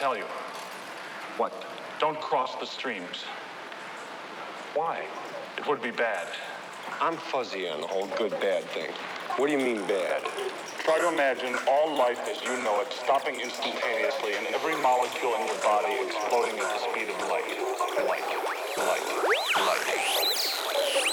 Tell you. What? Don't cross the streams. Why? It would be bad. I'm fuzzy on the whole good bad thing. What do you mean bad? Try to imagine all life as you know it stopping instantaneously and every molecule in your body exploding at the speed of light. Light. Light. Light.